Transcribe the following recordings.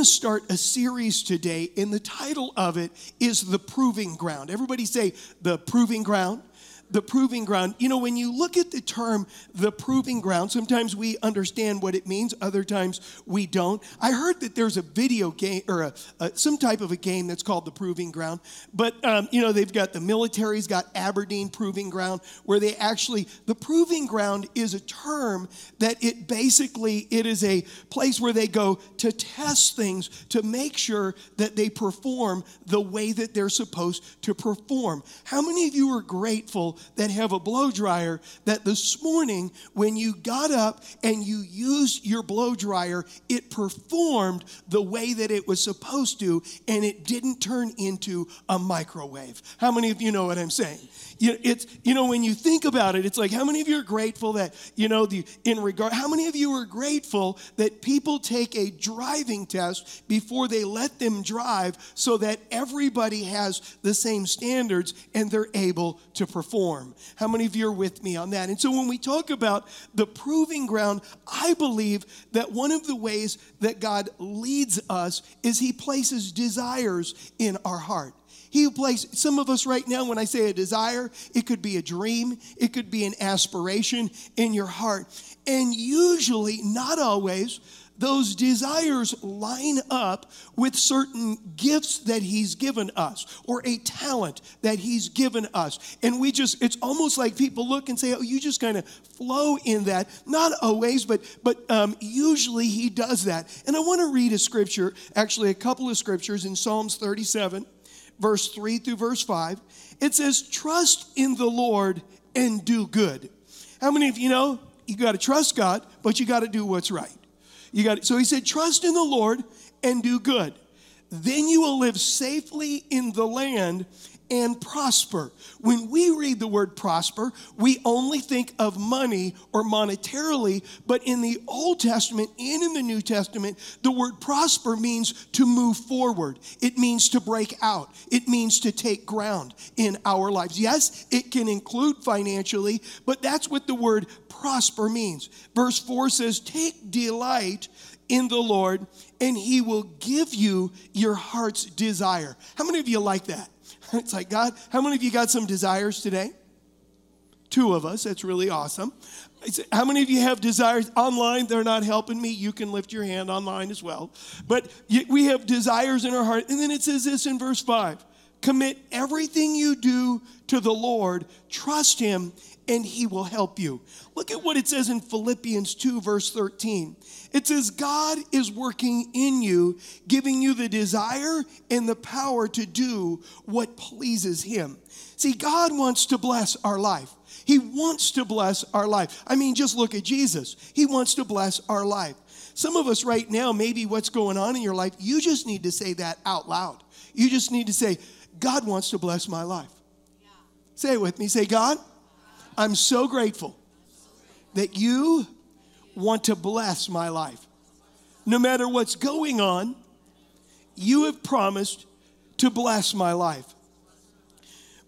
To start a series today, and the title of it is The Proving Ground. Everybody say, The Proving Ground the proving ground. You know, when you look at the term the proving ground, sometimes we understand what it means, other times we don't. I heard that there's a video game or a, a, some type of a game that's called the proving ground, but um, you know, they've got the military's got Aberdeen Proving Ground, where they actually, the proving ground is a term that it basically, it is a place where they go to test things to make sure that they perform the way that they're supposed to perform. How many of you are grateful that have a blow dryer that this morning, when you got up and you used your blow dryer, it performed the way that it was supposed to and it didn't turn into a microwave. How many of you know what I'm saying? you it's you know when you think about it, it's like how many of you are grateful that you know the in regard. How many of you are grateful that people take a driving test before they let them drive, so that everybody has the same standards and they're able to perform? How many of you are with me on that? And so when we talk about the proving ground, I believe that one of the ways that God leads us is He places desires in our heart. He who placed some of us right now, when I say a desire, it could be a dream, it could be an aspiration in your heart. And usually, not always, those desires line up with certain gifts that he's given us or a talent that he's given us. And we just, it's almost like people look and say, oh, you just kind of flow in that. Not always, but, but um, usually he does that. And I want to read a scripture, actually, a couple of scriptures in Psalms 37 verse 3 through verse 5, it says, Trust in the Lord and do good. How many of you know you got to trust God, but you got to do what's right? You got it. so he said, Trust in the Lord and do good. Then you will live safely in the land and prosper. When we read the word prosper, we only think of money or monetarily, but in the Old Testament and in the New Testament, the word prosper means to move forward. It means to break out. It means to take ground in our lives. Yes, it can include financially, but that's what the word prosper means. Verse 4 says, Take delight in the Lord, and he will give you your heart's desire. How many of you like that? It's like, God, how many of you got some desires today? Two of us. That's really awesome. How many of you have desires online? They're not helping me. You can lift your hand online as well. But we have desires in our heart. And then it says this in verse 5 Commit everything you do to the Lord, trust Him, and He will help you. Look at what it says in Philippians 2, verse 13. It says, God is working in you, giving you the desire and the power to do what pleases Him. See, God wants to bless our life. He wants to bless our life. I mean, just look at Jesus. He wants to bless our life. Some of us right now, maybe what's going on in your life, you just need to say that out loud. You just need to say, God wants to bless my life. Yeah. Say it with me. Say, God, I'm so grateful that you want to bless my life. No matter what's going on, you have promised to bless my life.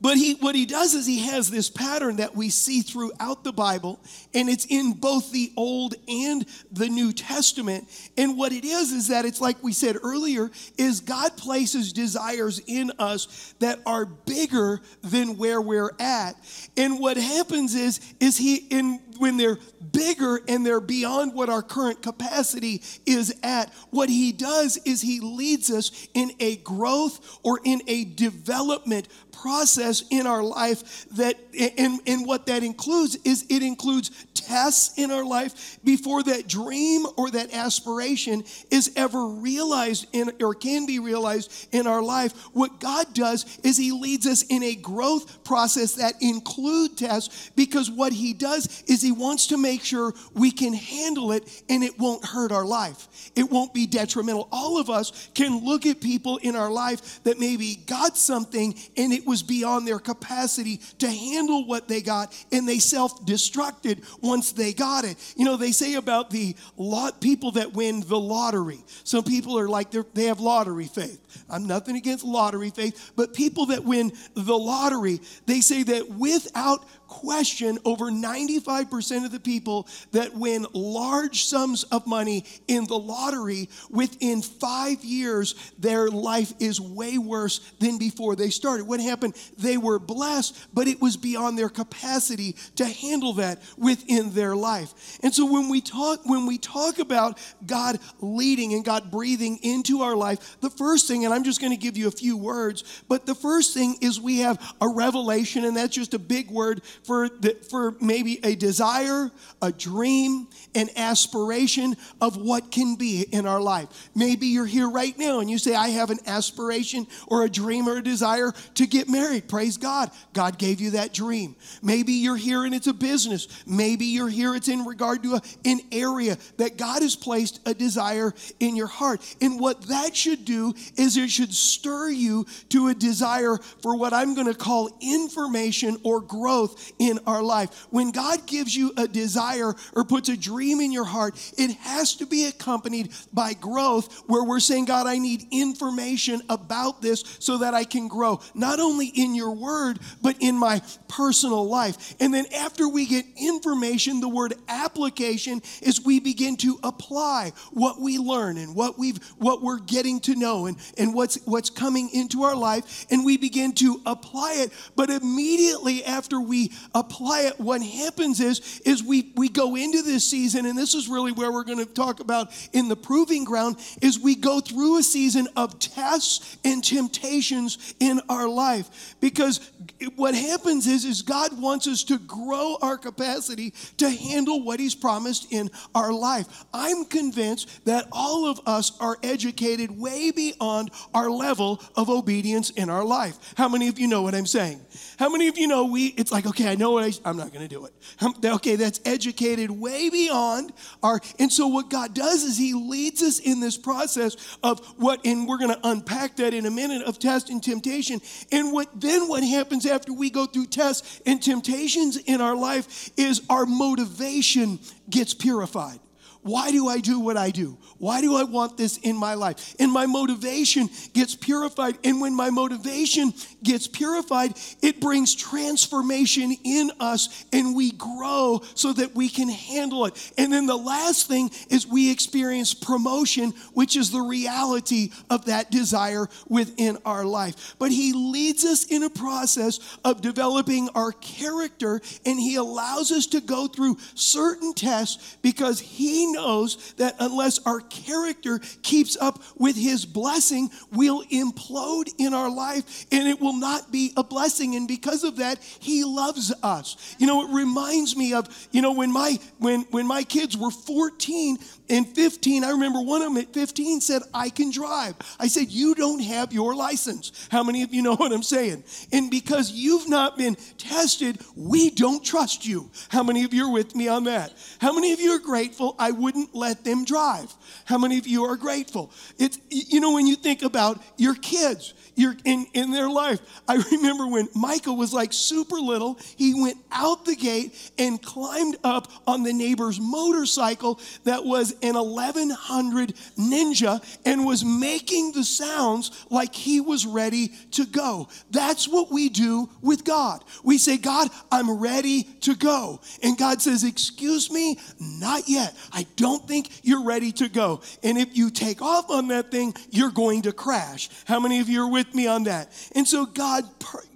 But he, what he does is he has this pattern that we see throughout the Bible, and it's in both the Old and the New Testament. And what it is is that it's like we said earlier, is God places desires in us that are bigger than where we're at. And what happens is, is he in when they're bigger and they're beyond what our current capacity is at, what he does is he leads us in a growth or in a development process in our life that and, and what that includes is it includes tests in our life before that dream or that aspiration is ever realized in or can be realized in our life what god does is he leads us in a growth process that include tests because what he does is he wants to make sure we can handle it and it won't hurt our life. It won't be detrimental. All of us can look at people in our life that maybe got something and it was beyond their capacity to handle what they got and they self destructed once they got it. You know, they say about the lot people that win the lottery. Some people are like they have lottery faith. I'm nothing against lottery faith, but people that win the lottery, they say that without question, over 95% of the people that win large sums of money in the lottery, within five years, their life is way worse than before they started. What happened? They were blessed, but it was beyond their capacity to handle that within their life. And so when we talk, when we talk about God leading and God breathing into our life, the first thing, and I'm just going to give you a few words, but the first thing is we have a revelation, and that's just a big word for, the, for maybe a desire, a dream, an aspiration of what can be in our life. Maybe you're here right now and you say, I have an aspiration or a dream or a desire to get married. Praise God. God gave you that dream. Maybe you're here and it's a business. Maybe you're here, it's in regard to a, an area that God has placed a desire in your heart. And what that should do is it should stir you to a desire for what I'm going to call information or growth in our life. When God gives you a desire or puts a dream in your heart, it has to be accompanied by growth where we're saying, God, I need information about this so that I can grow, not only in your word, but in my personal life. And then after we get information, the word application is we begin to apply what we learn and what we've what we're getting to know and, and what's what's coming into our life, and we begin to apply it. But immediately after we apply it, what happens is, is we, we go into this season, and this is really where we're going to talk about in the proving ground, is we go through a season of tests and temptations in our life. Because what happens is, is God wants us to grow our capacity to handle what He's promised in our life. I'm convinced that all of us are educated way beyond our level of obedience in our life. How many of you know what I'm saying? How many of you know we, it's like, okay, I know what I, I'm not going to do it. Um, okay, that's educated way beyond our, and so what God does is He leads us in this process of what, and we're going to unpack that in a minute, of test and temptation. And what then what happens after we go through tests and temptations in our life is our motivation gets purified. Why do I do what I do? Why do I want this in my life? And my motivation gets purified. And when my motivation gets purified, it brings transformation in us and we grow so that we can handle it. And then the last thing is we experience promotion, which is the reality of that desire within our life. But He leads us in a process of developing our character and He allows us to go through certain tests because He knows that unless our character keeps up with his blessing, we'll implode in our life and it will not be a blessing. And because of that, he loves us. You know, it reminds me of, you know, when my when when my kids were 14 and 15, I remember one of them at 15 said, I can drive. I said, You don't have your license. How many of you know what I'm saying? And because you've not been tested, we don't trust you. How many of you are with me on that? How many of you are grateful I wouldn't let them drive? How many of you are grateful? It's, you know, when you think about your kids, you're in, in their life. I remember when Michael was like super little, he went out the gate and climbed up on the neighbor's motorcycle that was an 1100 Ninja and was making the sounds like he was ready to go. That's what we do with God. We say, God, I'm ready to go. And God says, Excuse me, not yet. I don't think you're ready to go. And if you take off on that thing, you're going to crash. How many of you are with with me on that. And so God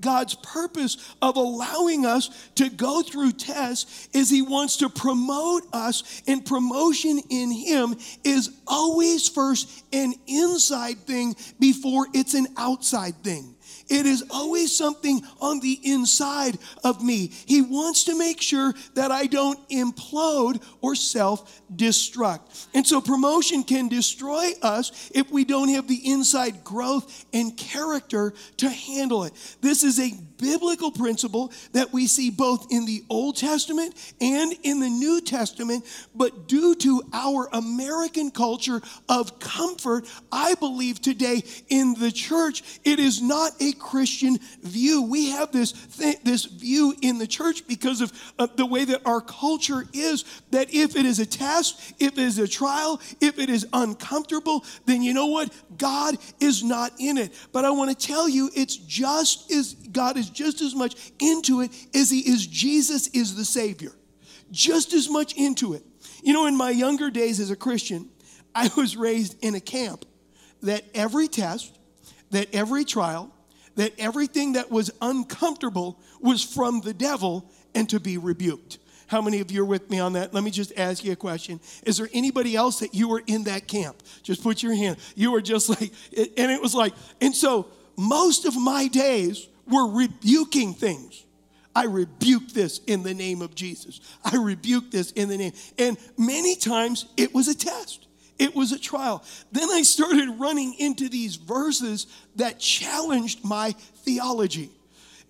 God's purpose of allowing us to go through tests is he wants to promote us and promotion in him is always first an inside thing before it's an outside thing. It is always something on the inside of me. He wants to make sure that I don't implode or self destruct. And so promotion can destroy us if we don't have the inside growth and character to handle it. This is a biblical principle that we see both in the Old Testament and in the New Testament, but due to our American culture of comfort, I believe today in the church, it is not a Christian view. We have this, th- this view in the church because of uh, the way that our culture is that if it is a test, if it is a trial, if it is uncomfortable, then you know what? God is not in it. But I want to tell you, it's just as God is just as much into it as He is Jesus is the Savior. Just as much into it. You know, in my younger days as a Christian, I was raised in a camp that every test, that every trial, that everything that was uncomfortable was from the devil and to be rebuked. How many of you are with me on that? Let me just ask you a question. Is there anybody else that you were in that camp? Just put your hand. You were just like, and it was like, and so most of my days were rebuking things. I rebuke this in the name of Jesus. I rebuke this in the name. And many times it was a test. It was a trial. Then I started running into these verses that challenged my theology.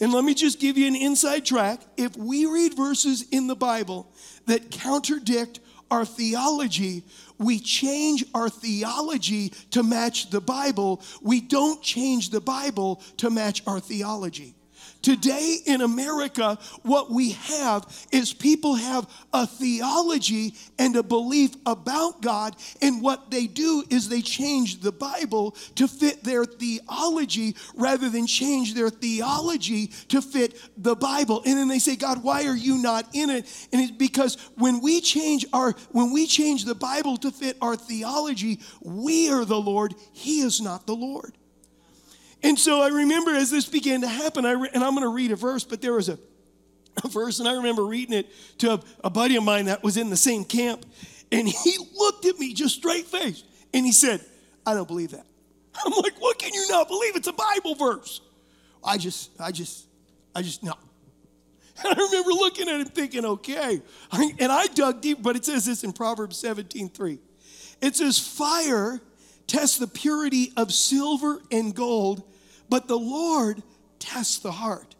And let me just give you an inside track. If we read verses in the Bible that contradict our theology, we change our theology to match the Bible. We don't change the Bible to match our theology. Today in America, what we have is people have a theology and a belief about God, and what they do is they change the Bible to fit their theology rather than change their theology to fit the Bible. And then they say, God, why are you not in it? And it's because when we change our when we change the Bible to fit our theology, we are the Lord, He is not the Lord. And so I remember as this began to happen, I re- and I'm going to read a verse, but there was a, a verse, and I remember reading it to a, a buddy of mine that was in the same camp, and he looked at me just straight face, and he said, I don't believe that. I'm like, what can you not believe? It's a Bible verse. I just, I just, I just, no. And I remember looking at him thinking, okay. And I dug deep, but it says this in Proverbs 17 3. It says, fire tests the purity of silver and gold, but the Lord tests the heart.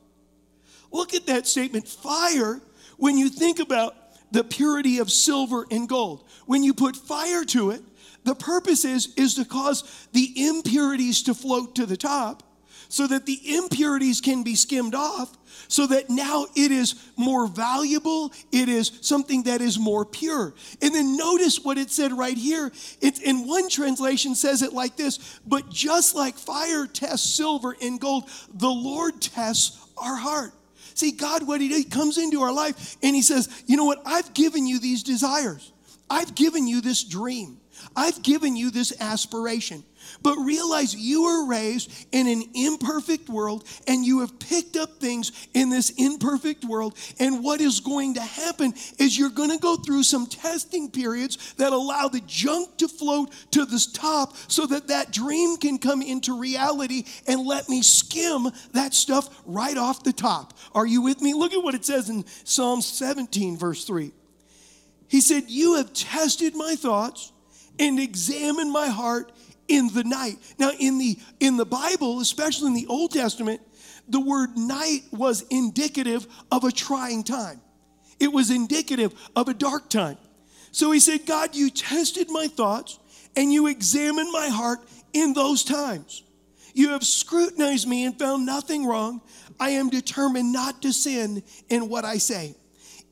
Look at that statement fire, when you think about the purity of silver and gold, when you put fire to it, the purpose is, is to cause the impurities to float to the top so that the impurities can be skimmed off so that now it is more valuable it is something that is more pure. And then notice what it said right here. It in one translation says it like this but just like fire tests silver and gold the lord tests our heart. See god what he does he comes into our life and he says you know what? I've given you these desires. I've given you this dream i've given you this aspiration but realize you were raised in an imperfect world and you have picked up things in this imperfect world. And what is going to happen is you're going to go through some testing periods that allow the junk to float to the top so that that dream can come into reality and let me skim that stuff right off the top. Are you with me? Look at what it says in Psalm 17, verse 3. He said, You have tested my thoughts and examined my heart in the night. Now, in the in the Bible, especially in the Old Testament, the word night was indicative of a trying time. It was indicative of a dark time. So he said, God, you tested my thoughts and you examined my heart in those times. You have scrutinized me and found nothing wrong. I am determined not to sin in what I say.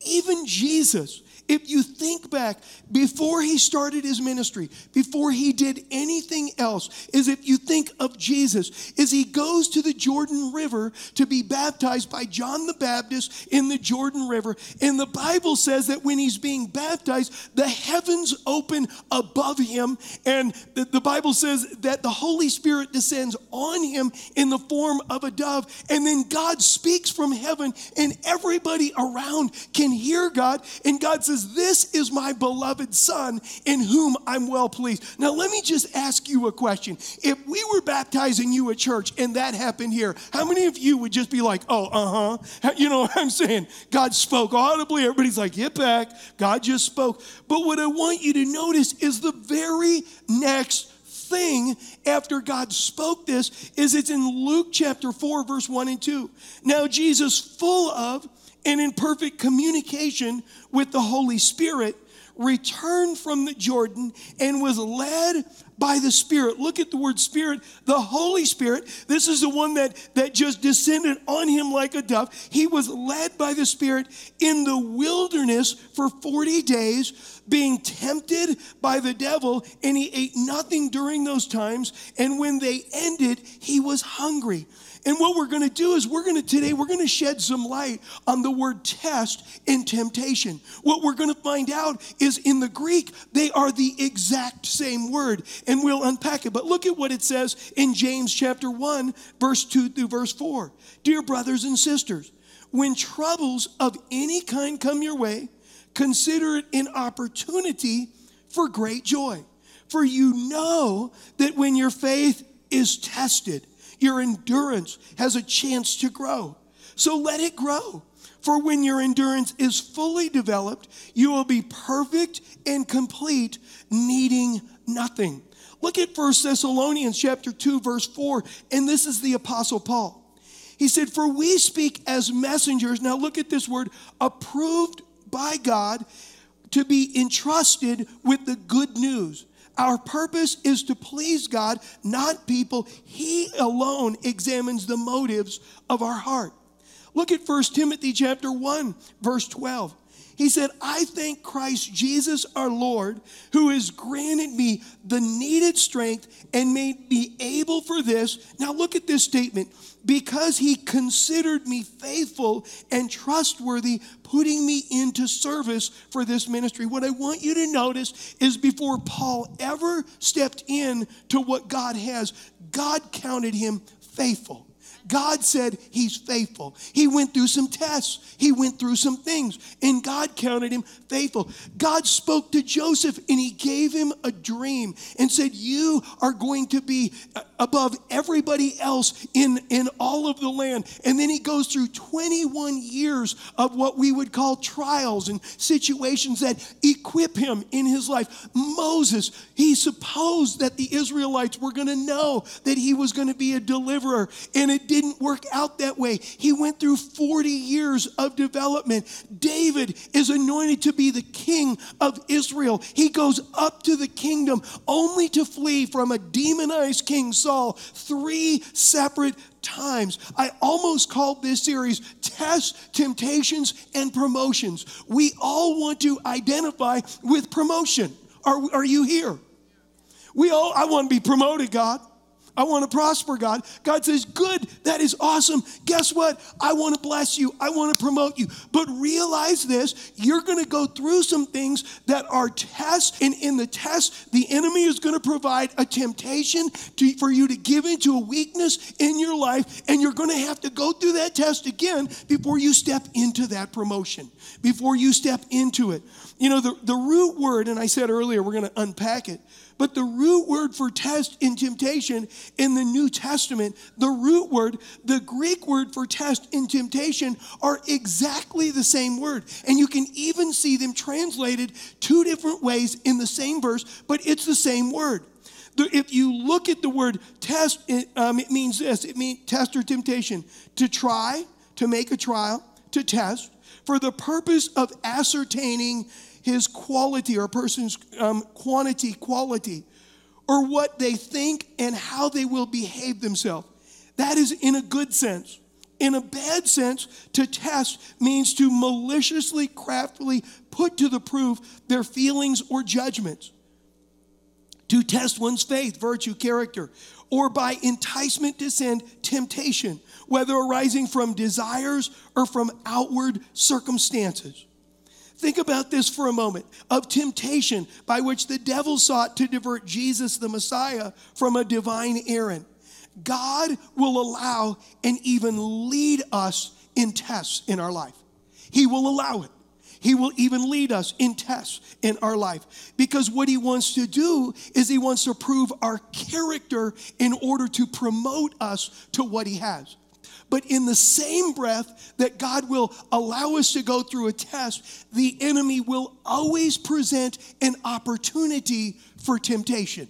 Even Jesus, if you think back, before he started his ministry, before he did anything else, is if you think of Jesus, is he goes to the Jordan River to be baptized by John the Baptist in the Jordan River. And the Bible says that when he's being baptized, the heavens open above him. And the, the Bible says that the Holy Spirit descends on him in the form of a dove. And then God speaks from heaven, and everybody around can hear God. And God says, says, This is my beloved Son in whom I'm well pleased. Now, let me just ask you a question. If we were baptizing you at church and that happened here, how many of you would just be like, Oh, uh huh? You know what I'm saying? God spoke audibly. Everybody's like, Get back. God just spoke. But what I want you to notice is the very next thing after God spoke this is it's in Luke chapter 4, verse 1 and 2. Now, Jesus, full of and in perfect communication with the Holy Spirit, returned from the Jordan and was led by the Spirit. Look at the word Spirit, the Holy Spirit. This is the one that, that just descended on him like a dove. He was led by the Spirit in the wilderness for 40 days, being tempted by the devil, and he ate nothing during those times. And when they ended, he was hungry. And what we're going to do is we're going to today we're going to shed some light on the word test and temptation. What we're going to find out is in the Greek they are the exact same word and we'll unpack it. But look at what it says in James chapter 1 verse 2 through verse 4. Dear brothers and sisters, when troubles of any kind come your way, consider it an opportunity for great joy. For you know that when your faith is tested, your endurance has a chance to grow. So let it grow. For when your endurance is fully developed, you will be perfect and complete, needing nothing. Look at 1 Thessalonians chapter 2 verse 4 and this is the apostle Paul. He said, "For we speak as messengers." Now look at this word, approved by God to be entrusted with the good news. Our purpose is to please God, not people. He alone examines the motives of our heart. Look at 1 Timothy chapter 1, verse 12. He said, I thank Christ Jesus our Lord, who has granted me the needed strength and made me able for this. Now, look at this statement because he considered me faithful and trustworthy, putting me into service for this ministry. What I want you to notice is before Paul ever stepped in to what God has, God counted him faithful. God said he's faithful. He went through some tests, he went through some things, and God counted him faithful. God spoke to Joseph and he gave him a dream and said, You are going to be above everybody else in, in all of the land. And then he goes through 21 years of what we would call trials and situations that equip him in his life. Moses, he supposed that the Israelites were going to know that he was going to be a deliverer, and it didn't work out that way. He went through 40 years of development. David is anointed to be the king of Israel. He goes up to the kingdom only to flee from a demonized king Saul three separate times. I almost called this series Tests, Temptations, and Promotions. We all want to identify with promotion. Are, are you here? We all, I want to be promoted, God. I want to prosper, God. God says, Good, that is awesome. Guess what? I want to bless you. I want to promote you. But realize this you're going to go through some things that are tests. And in the test, the enemy is going to provide a temptation to, for you to give into a weakness in your life. And you're going to have to go through that test again before you step into that promotion, before you step into it. You know, the, the root word, and I said earlier, we're going to unpack it. But the root word for test in temptation in the New Testament, the root word, the Greek word for test in temptation are exactly the same word. And you can even see them translated two different ways in the same verse, but it's the same word. If you look at the word test, it, um, it means this it means test or temptation to try, to make a trial, to test, for the purpose of ascertaining his quality or a person's um, quantity, quality, or what they think and how they will behave themselves. That is in a good sense. In a bad sense, to test means to maliciously, craftily put to the proof their feelings or judgments. To test one's faith, virtue, character, or by enticement to send temptation, whether arising from desires or from outward circumstances. Think about this for a moment of temptation by which the devil sought to divert Jesus, the Messiah, from a divine errand. God will allow and even lead us in tests in our life. He will allow it. He will even lead us in tests in our life. Because what He wants to do is He wants to prove our character in order to promote us to what He has. But in the same breath that God will allow us to go through a test, the enemy will always present an opportunity for temptation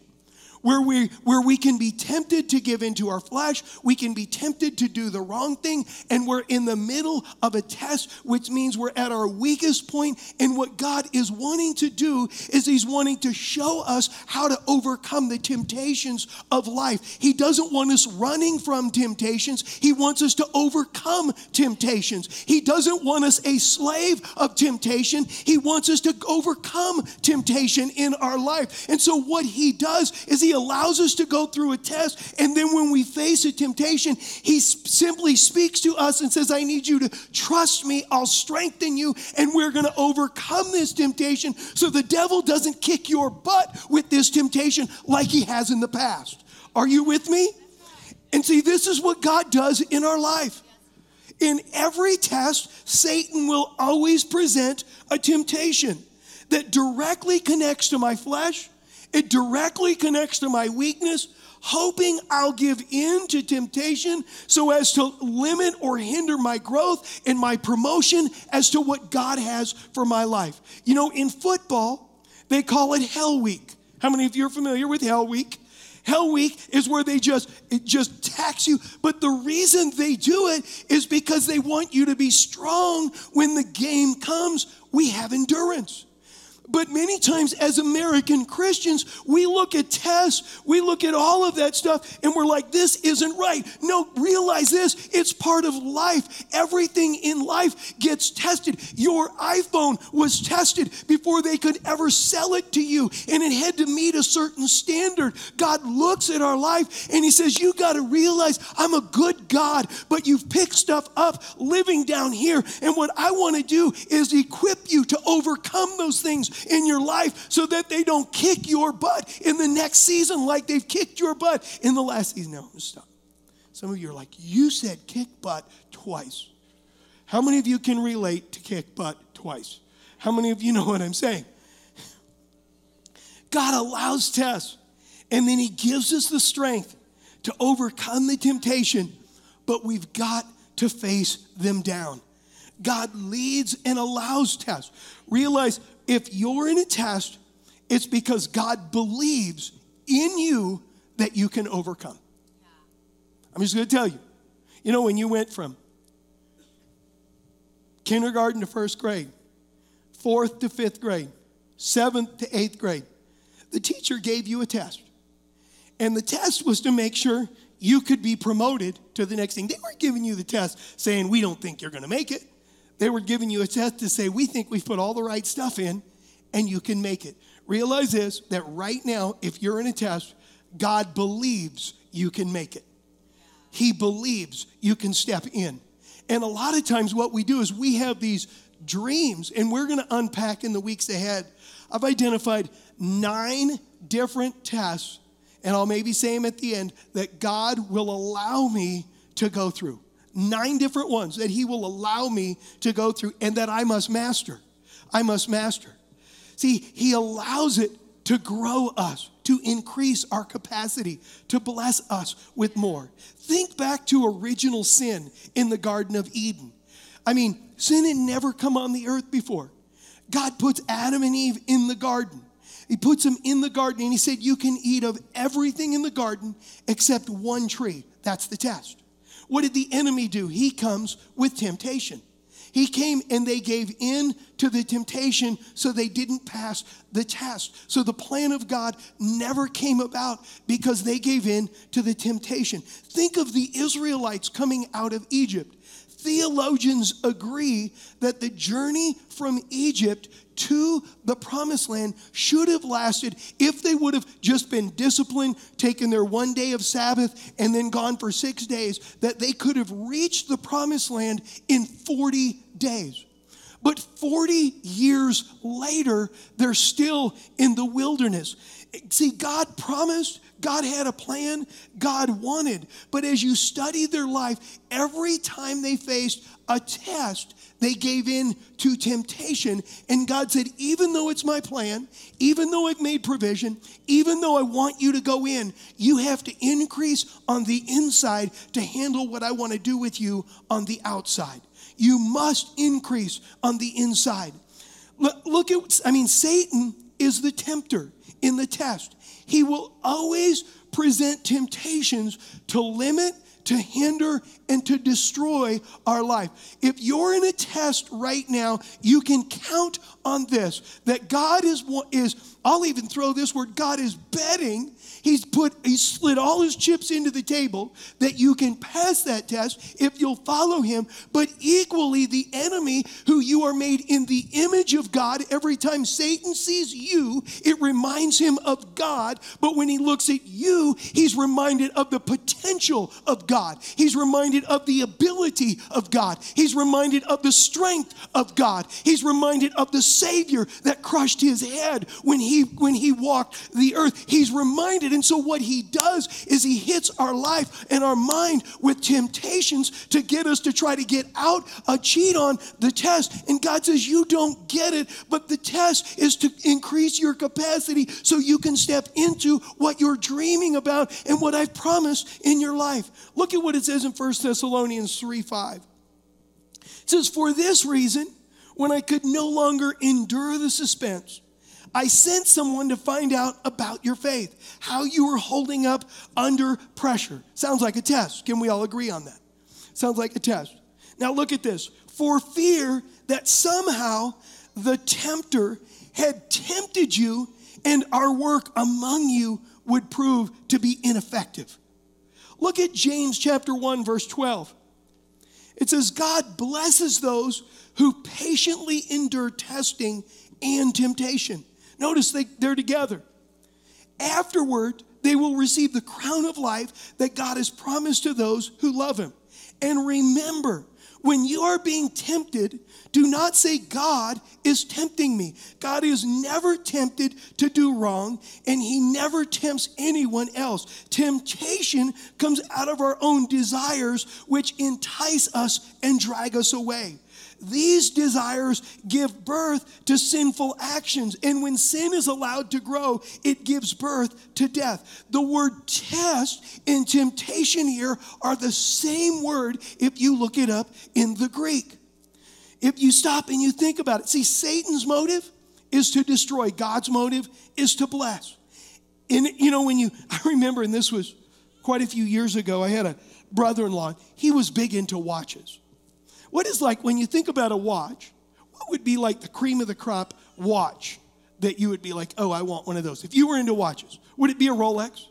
where we, where we can be tempted to give into our flesh, we can be tempted to do the wrong thing, and we're in the middle of a test, which means we're at our weakest point. And what God is wanting to do is He's wanting to show us how to overcome the temptations of life. He doesn't want us running from temptations, He wants us to overcome temptations. He doesn't want us a slave of temptation, He wants us to overcome temptation in our life. And so, what He does is He allows us to go through a test. And then when we face a temptation, He simply speaks to us and says, I need you to trust me. I'll strengthen you. And we're going to overcome this temptation so the devil doesn't kick your butt with this temptation like he has in the past. Are you with me? And see, this is what God does in our life. In every test, Satan will always present a temptation that directly connects to my flesh it directly connects to my weakness, hoping I'll give in to temptation so as to limit or hinder my growth and my promotion as to what God has for my life. You know, in football, they call it Hell Week. How many of you are familiar with Hell Week? Hell Week is where they just it just tax you, but the reason they do it is because they want you to be strong when the game comes. We have endurance. But many times, as American Christians, we look at tests, we look at all of that stuff, and we're like, this isn't right. No, realize this it's part of life. Everything in life gets tested. Your iPhone was tested before they could ever sell it to you, and it had to meet a certain standard. God looks at our life and He says, You got to realize I'm a good God, but you've picked stuff up living down here. And what I want to do is equip you to overcome those things in your life so that they don't kick your butt in the next season like they've kicked your butt in the last season. Now, stop. Some of you are like, you said kick butt twice. How many of you can relate to kick butt twice? How many of you know what I'm saying? God allows tests, and then He gives us the strength to overcome the temptation, but we've got to face them down. God leads and allows tests. Realize if you're in a test, it's because God believes in you that you can overcome. I'm just going to tell you. You know, when you went from kindergarten to first grade, fourth to fifth grade, seventh to eighth grade, the teacher gave you a test. And the test was to make sure you could be promoted to the next thing. They weren't giving you the test saying, We don't think you're going to make it. They were giving you a test to say, we think we've put all the right stuff in and you can make it. Realize this that right now, if you're in a test, God believes you can make it. He believes you can step in. And a lot of times, what we do is we have these dreams, and we're going to unpack in the weeks ahead. I've identified nine different tests, and I'll maybe say them at the end, that God will allow me to go through nine different ones that He will allow me to go through and that I must master. I must master. See, He allows it to grow us, to increase our capacity, to bless us with more. Think back to original sin in the Garden of Eden. I mean, sin had never come on the earth before. God puts Adam and Eve in the garden. He puts them in the garden and he said, You can eat of everything in the garden except one tree. That's the test. What did the enemy do? He comes with temptation. He came and they gave in to the temptation so they didn't pass the test. So the plan of God never came about because they gave in to the temptation. Think of the Israelites coming out of Egypt. Theologians agree that the journey from Egypt to the promised land should have lasted if they would have just been disciplined, taken their one day of Sabbath, and then gone for six days, that they could have reached the promised land in 40 days. But 40 years later, they're still in the wilderness. See, God promised, God had a plan, God wanted. But as you study their life, every time they faced a test, they gave in to temptation. And God said, even though it's my plan, even though I've made provision, even though I want you to go in, you have to increase on the inside to handle what I want to do with you on the outside. You must increase on the inside. Look, at, I mean, Satan is the tempter in the test. He will always present temptations to limit, to hinder, and to destroy our life. If you're in a test right now, you can count on this that God is, is I'll even throw this word God is betting He's put, he's slid all his chips into the table that you can pass that test if you'll follow him. But equally, the enemy who you are made in the image of God, every time Satan sees you, it reminds him of God. But when he looks at you, he's reminded of the potential of God. He's reminded of the ability of God. He's reminded of the strength of God. He's reminded of the Savior that crushed his head when he when he walked the earth. He's reminded and so, what he does is he hits our life and our mind with temptations to get us to try to get out, a cheat on the test. And God says, You don't get it, but the test is to increase your capacity so you can step into what you're dreaming about and what I've promised in your life. Look at what it says in 1 Thessalonians 3 5. It says, For this reason, when I could no longer endure the suspense, I sent someone to find out about your faith, how you were holding up under pressure. Sounds like a test. Can we all agree on that? Sounds like a test. Now look at this. For fear that somehow the tempter had tempted you and our work among you would prove to be ineffective. Look at James chapter 1 verse 12. It says God blesses those who patiently endure testing and temptation. Notice they, they're together. Afterward, they will receive the crown of life that God has promised to those who love Him. And remember, when you are being tempted, do not say, God is tempting me. God is never tempted to do wrong, and He never tempts anyone else. Temptation comes out of our own desires, which entice us and drag us away. These desires give birth to sinful actions. And when sin is allowed to grow, it gives birth to death. The word test and temptation here are the same word if you look it up in the Greek. If you stop and you think about it, see, Satan's motive is to destroy, God's motive is to bless. And you know, when you, I remember, and this was quite a few years ago, I had a brother in law, he was big into watches. What is like when you think about a watch? What would be like the cream of the crop watch that you would be like, oh, I want one of those? If you were into watches, would it be a Rolex?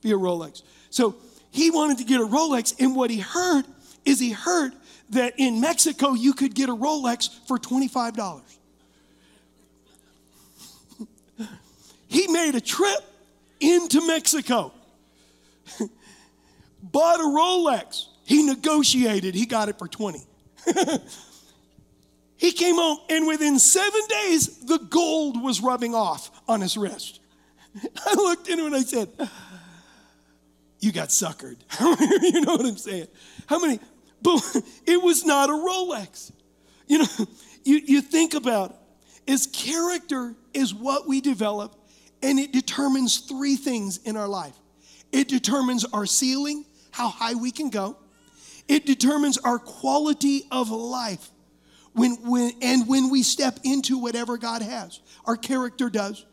Be a Rolex. So he wanted to get a Rolex, and what he heard is he heard that in Mexico you could get a Rolex for $25. he made a trip into Mexico, bought a Rolex. He negotiated, he got it for 20. he came home, and within seven days, the gold was rubbing off on his wrist. I looked at him and I said, You got suckered. you know what I'm saying? How many? But it was not a Rolex. You know, you, you think about it. Is character is what we develop, and it determines three things in our life. It determines our ceiling, how high we can go. It determines our quality of life. When, when, and when we step into whatever God has, our character does.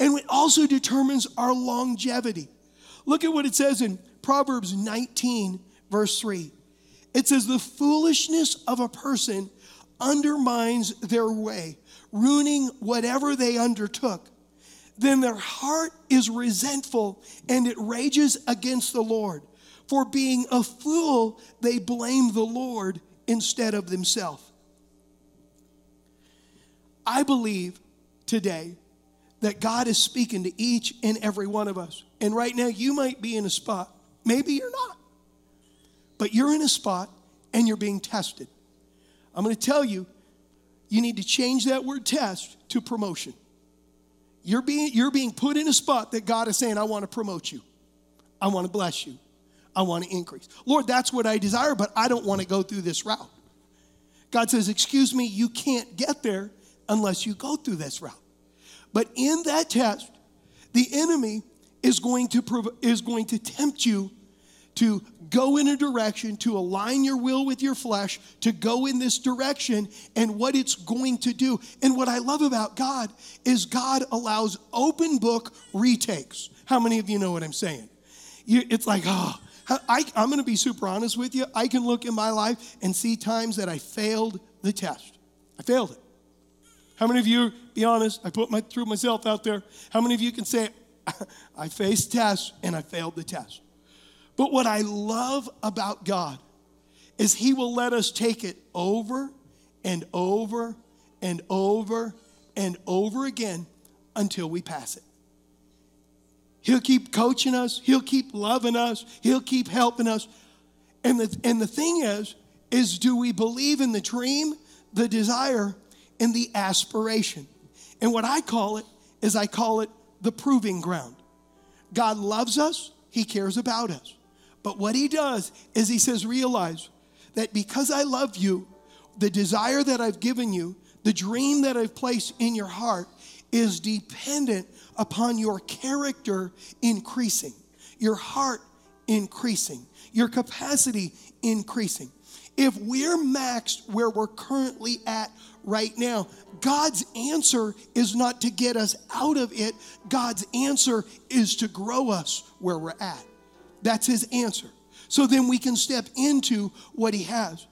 And it also determines our longevity. Look at what it says in Proverbs 19, verse 3. It says, The foolishness of a person undermines their way, ruining whatever they undertook. Then their heart is resentful and it rages against the Lord. For being a fool, they blame the Lord instead of themselves. I believe today that God is speaking to each and every one of us. And right now, you might be in a spot, maybe you're not, but you're in a spot and you're being tested. I'm going to tell you, you need to change that word test to promotion. You're being, you're being put in a spot that God is saying, I want to promote you. I want to bless you. I want to increase. Lord, that's what I desire, but I don't want to go through this route. God says, Excuse me, you can't get there unless you go through this route. But in that test, the enemy is going to, prov- is going to tempt you to go in a direction, to align your will with your flesh, to go in this direction, and what it's going to do. And what I love about God is God allows open book retakes. How many of you know what I'm saying? You, it's like, oh, I, I'm going to be super honest with you. I can look in my life and see times that I failed the test. I failed it. How many of you, be honest, I put my, threw myself out there. How many of you can say, I faced tests and I failed the test? But what I love about God is He will let us take it over and over and over and over again until we pass it. He'll keep coaching us, He'll keep loving us, He'll keep helping us. And the, and the thing is, is do we believe in the dream, the desire, and the aspiration? And what I call it is I call it the proving ground. God loves us, He cares about us. But what He does is He says, realize that because I love you, the desire that I've given you, the dream that I've placed in your heart is dependent upon your character increasing, your heart increasing, your capacity increasing. If we're maxed where we're currently at right now, God's answer is not to get us out of it. God's answer is to grow us where we're at. That's His answer. So then we can step into what He has.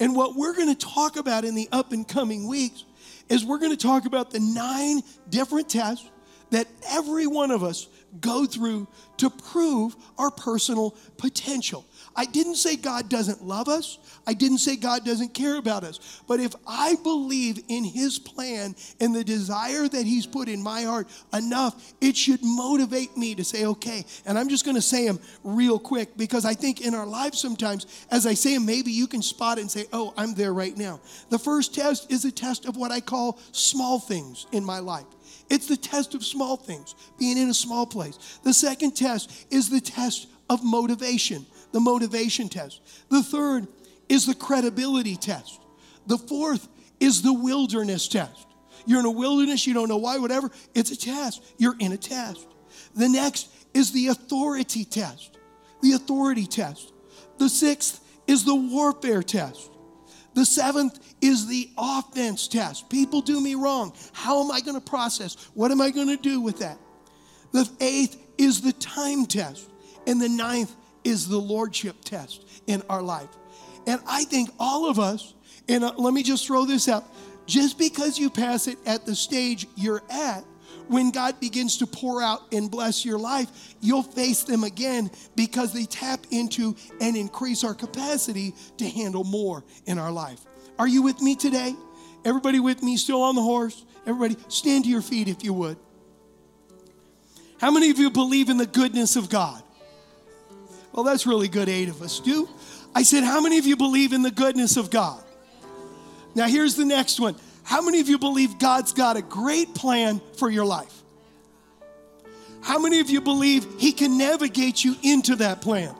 And what we're going to talk about in the up and coming weeks is we're going to talk about the nine different tests that every one of us go through to prove our personal potential. I didn't say God doesn't love us. I didn't say God doesn't care about us. But if I believe in His plan and the desire that He's put in my heart enough, it should motivate me to say, okay. And I'm just going to say them real quick because I think in our lives sometimes, as I say them, maybe you can spot it and say, oh, I'm there right now. The first test is a test of what I call small things in my life. It's the test of small things, being in a small place. The second test is the test of motivation, the motivation test. The third is the credibility test. The fourth is the wilderness test. You're in a wilderness, you don't know why, whatever. It's a test. You're in a test. The next is the authority test. The authority test. The sixth is the warfare test. The seventh is the offense test. People do me wrong. How am I going to process? What am I going to do with that? The eighth is the time test. And the ninth is the lordship test in our life. And I think all of us, and uh, let me just throw this out just because you pass it at the stage you're at, when God begins to pour out and bless your life, you'll face them again because they tap into and increase our capacity to handle more in our life. Are you with me today? Everybody with me still on the horse? Everybody, stand to your feet if you would. How many of you believe in the goodness of God? Well, that's really good, eight of us do. I said, How many of you believe in the goodness of God? Now, here's the next one. How many of you believe God's got a great plan for your life? How many of you believe He can navigate you into that plan?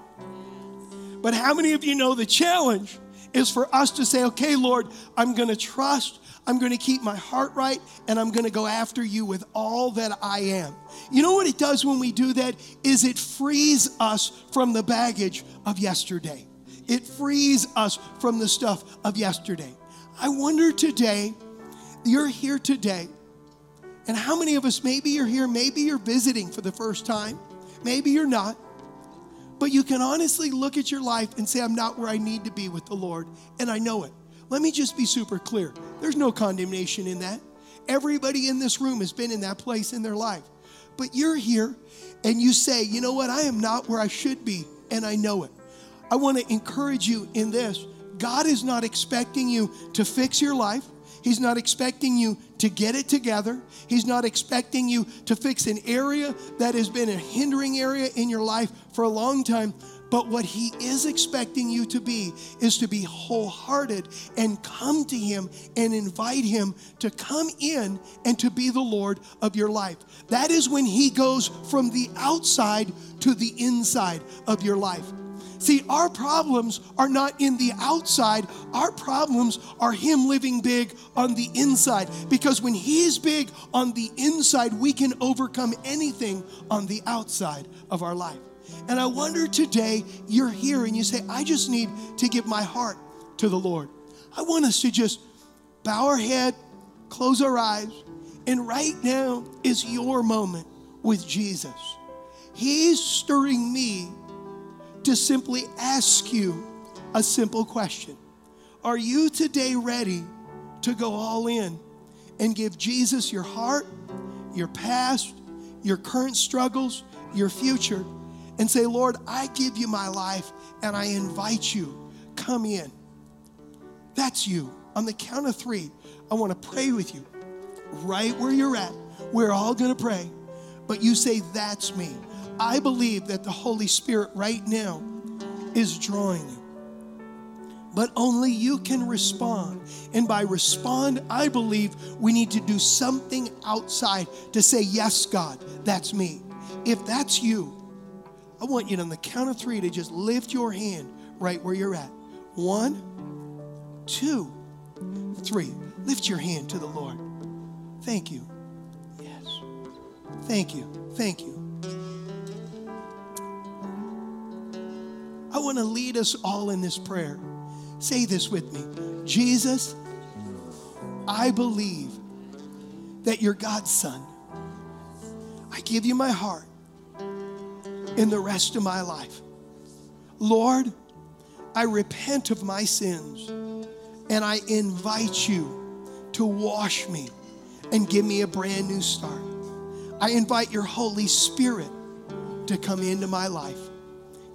But how many of you know the challenge is for us to say, okay, Lord, I'm to trust, I'm to keep my heart right, and I'm to go after you with all that I am. You know what it does when we do that is it frees us from the baggage of yesterday. It frees us from the stuff of yesterday. I wonder today, you're here today, and how many of us, maybe you're here, maybe you're visiting for the first time, maybe you're not. But you can honestly look at your life and say, I'm not where I need to be with the Lord, and I know it. Let me just be super clear there's no condemnation in that. Everybody in this room has been in that place in their life. But you're here and you say, you know what, I am not where I should be, and I know it. I want to encourage you in this God is not expecting you to fix your life. He's not expecting you to get it together. He's not expecting you to fix an area that has been a hindering area in your life for a long time. But what he is expecting you to be is to be wholehearted and come to him and invite him to come in and to be the Lord of your life. That is when he goes from the outside to the inside of your life. See, our problems are not in the outside. Our problems are Him living big on the inside. Because when He's big on the inside, we can overcome anything on the outside of our life. And I wonder today, you're here and you say, I just need to give my heart to the Lord. I want us to just bow our head, close our eyes, and right now is your moment with Jesus. He's stirring me to simply ask you a simple question Are you today ready to go all in and give Jesus your heart, your past, your current struggles, your future, and say, Lord, I give you my life and I invite you, come in? That's you. On the count of three, I want to pray with you right where you're at. We're all going to pray, but you say, That's me. I believe that the Holy Spirit right now is drawing you. But only you can respond. And by respond, I believe we need to do something outside to say, Yes, God, that's me. If that's you, I want you on the count of three, to just lift your hand right where you're at. One, two, three. Lift your hand to the Lord. Thank you. Yes. Thank you. Thank you. I want to lead us all in this prayer. Say this with me Jesus, I believe that you're God's son. I give you my heart in the rest of my life. Lord, I repent of my sins and I invite you to wash me and give me a brand new start. I invite your Holy Spirit to come into my life.